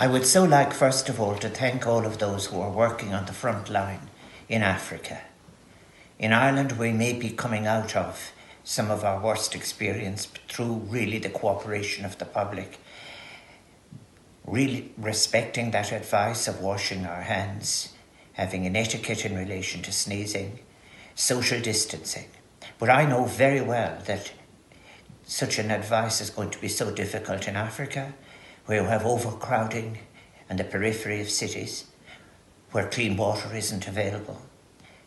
I would so like, first of all, to thank all of those who are working on the front line in Africa. In Ireland, we may be coming out of some of our worst experience through really the cooperation of the public, really respecting that advice of washing our hands, having an etiquette in relation to sneezing, social distancing. But I know very well that such an advice is going to be so difficult in Africa, where you have overcrowding and the periphery of cities, where clean water isn't available,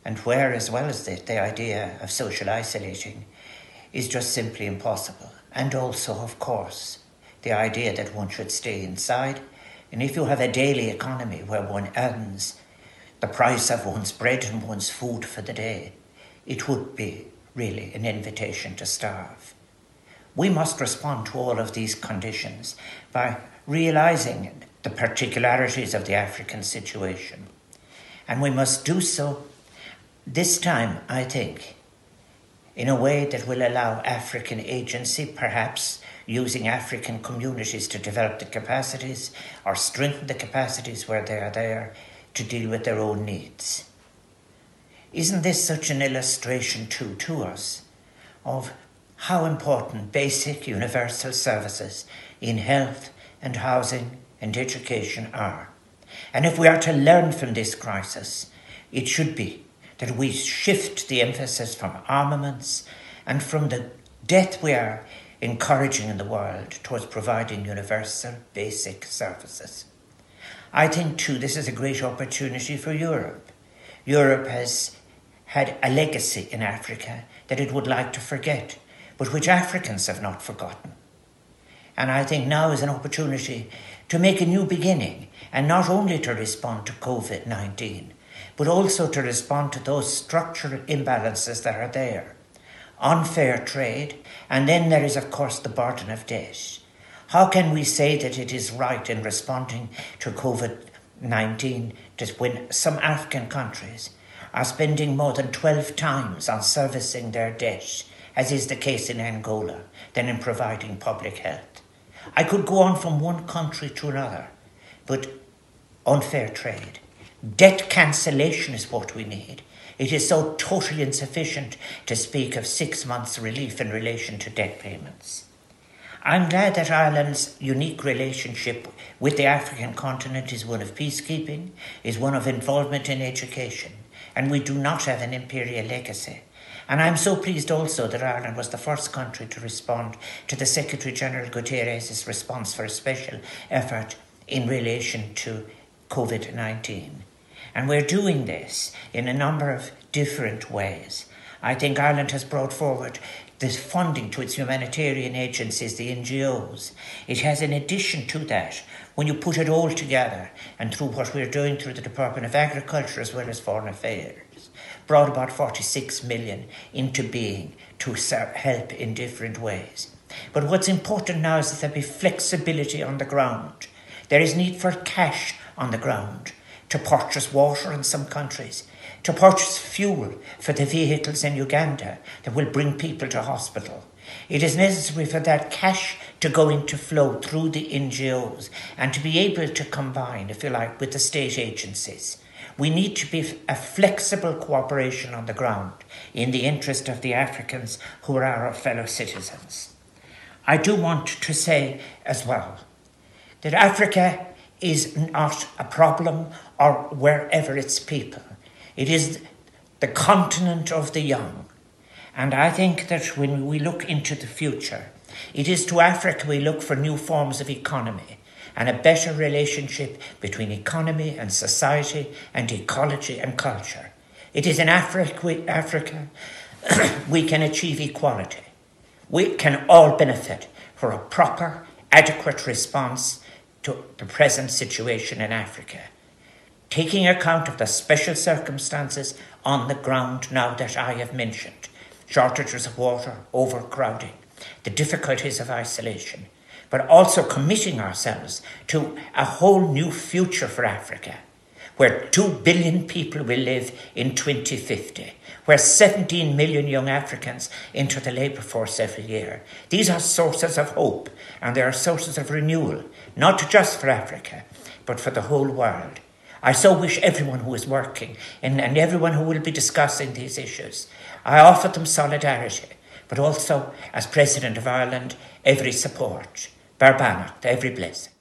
and where, as well as the, the idea of social isolating, is just simply impossible. And also, of course, the idea that one should stay inside. And if you have a daily economy where one earns the price of one's bread and one's food for the day, it would be really an invitation to starve. We must respond to all of these conditions by realizing the particularities of the African situation. And we must do so this time, I think, in a way that will allow African agency, perhaps using African communities to develop the capacities or strengthen the capacities where they are there to deal with their own needs. Isn't this such an illustration, too, to us of how important basic universal services in health and housing and education are? And if we are to learn from this crisis, it should be that we shift the emphasis from armaments and from the death we are encouraging in the world towards providing universal basic services. I think, too, this is a great opportunity for Europe. Europe has had a legacy in Africa that it would like to forget, but which Africans have not forgotten. And I think now is an opportunity to make a new beginning and not only to respond to COVID 19, but also to respond to those structural imbalances that are there. Unfair trade, and then there is, of course, the burden of debt. How can we say that it is right in responding to COVID 19 when some African countries are spending more than 12 times on servicing their debt, as is the case in Angola, than in providing public health. I could go on from one country to another, but unfair trade. Debt cancellation is what we need. It is so totally insufficient to speak of six months' relief in relation to debt payments. I'm glad that Ireland's unique relationship with the African continent is one of peacekeeping, is one of involvement in education, and we do not have an imperial legacy. And I'm so pleased also that Ireland was the first country to respond to the Secretary General Guterres' response for a special effort in relation to COVID 19. And we're doing this in a number of different ways. I think Ireland has brought forward this funding to its humanitarian agencies, the NGOs. It has, in addition to that, when you put it all together and through what we're doing through the Department of Agriculture as well as Foreign Affairs, brought about 46 million into being to help in different ways. But what's important now is that there be flexibility on the ground. There is need for cash on the ground to purchase water in some countries to purchase fuel for the vehicles in Uganda that will bring people to hospital. It is necessary for that cash to go into flow through the NGOs and to be able to combine, if you like, with the state agencies. We need to be a flexible cooperation on the ground in the interest of the Africans who are our fellow citizens. I do want to say as well that Africa is not a problem or wherever its people. It is the continent of the young. And I think that when we look into the future, it is to Africa we look for new forms of economy and a better relationship between economy and society and ecology and culture. It is in Africa, we can achieve equality. We can all benefit for a proper, adequate response to the present situation in Africa taking account of the special circumstances on the ground now that I have mentioned shortages of water, overcrowding, the difficulties of isolation, but also committing ourselves to a whole new future for Africa, where 2 billion people will live in 2050, where 17 million young Africans enter the labour force every year. These are sources of hope and they are sources of renewal, not just for Africa, but for the whole world. I so wish everyone who is working and, and everyone who will be discussing these issues, I offer them solidarity, but also, as President of Ireland, every support. Barbana, every blessing.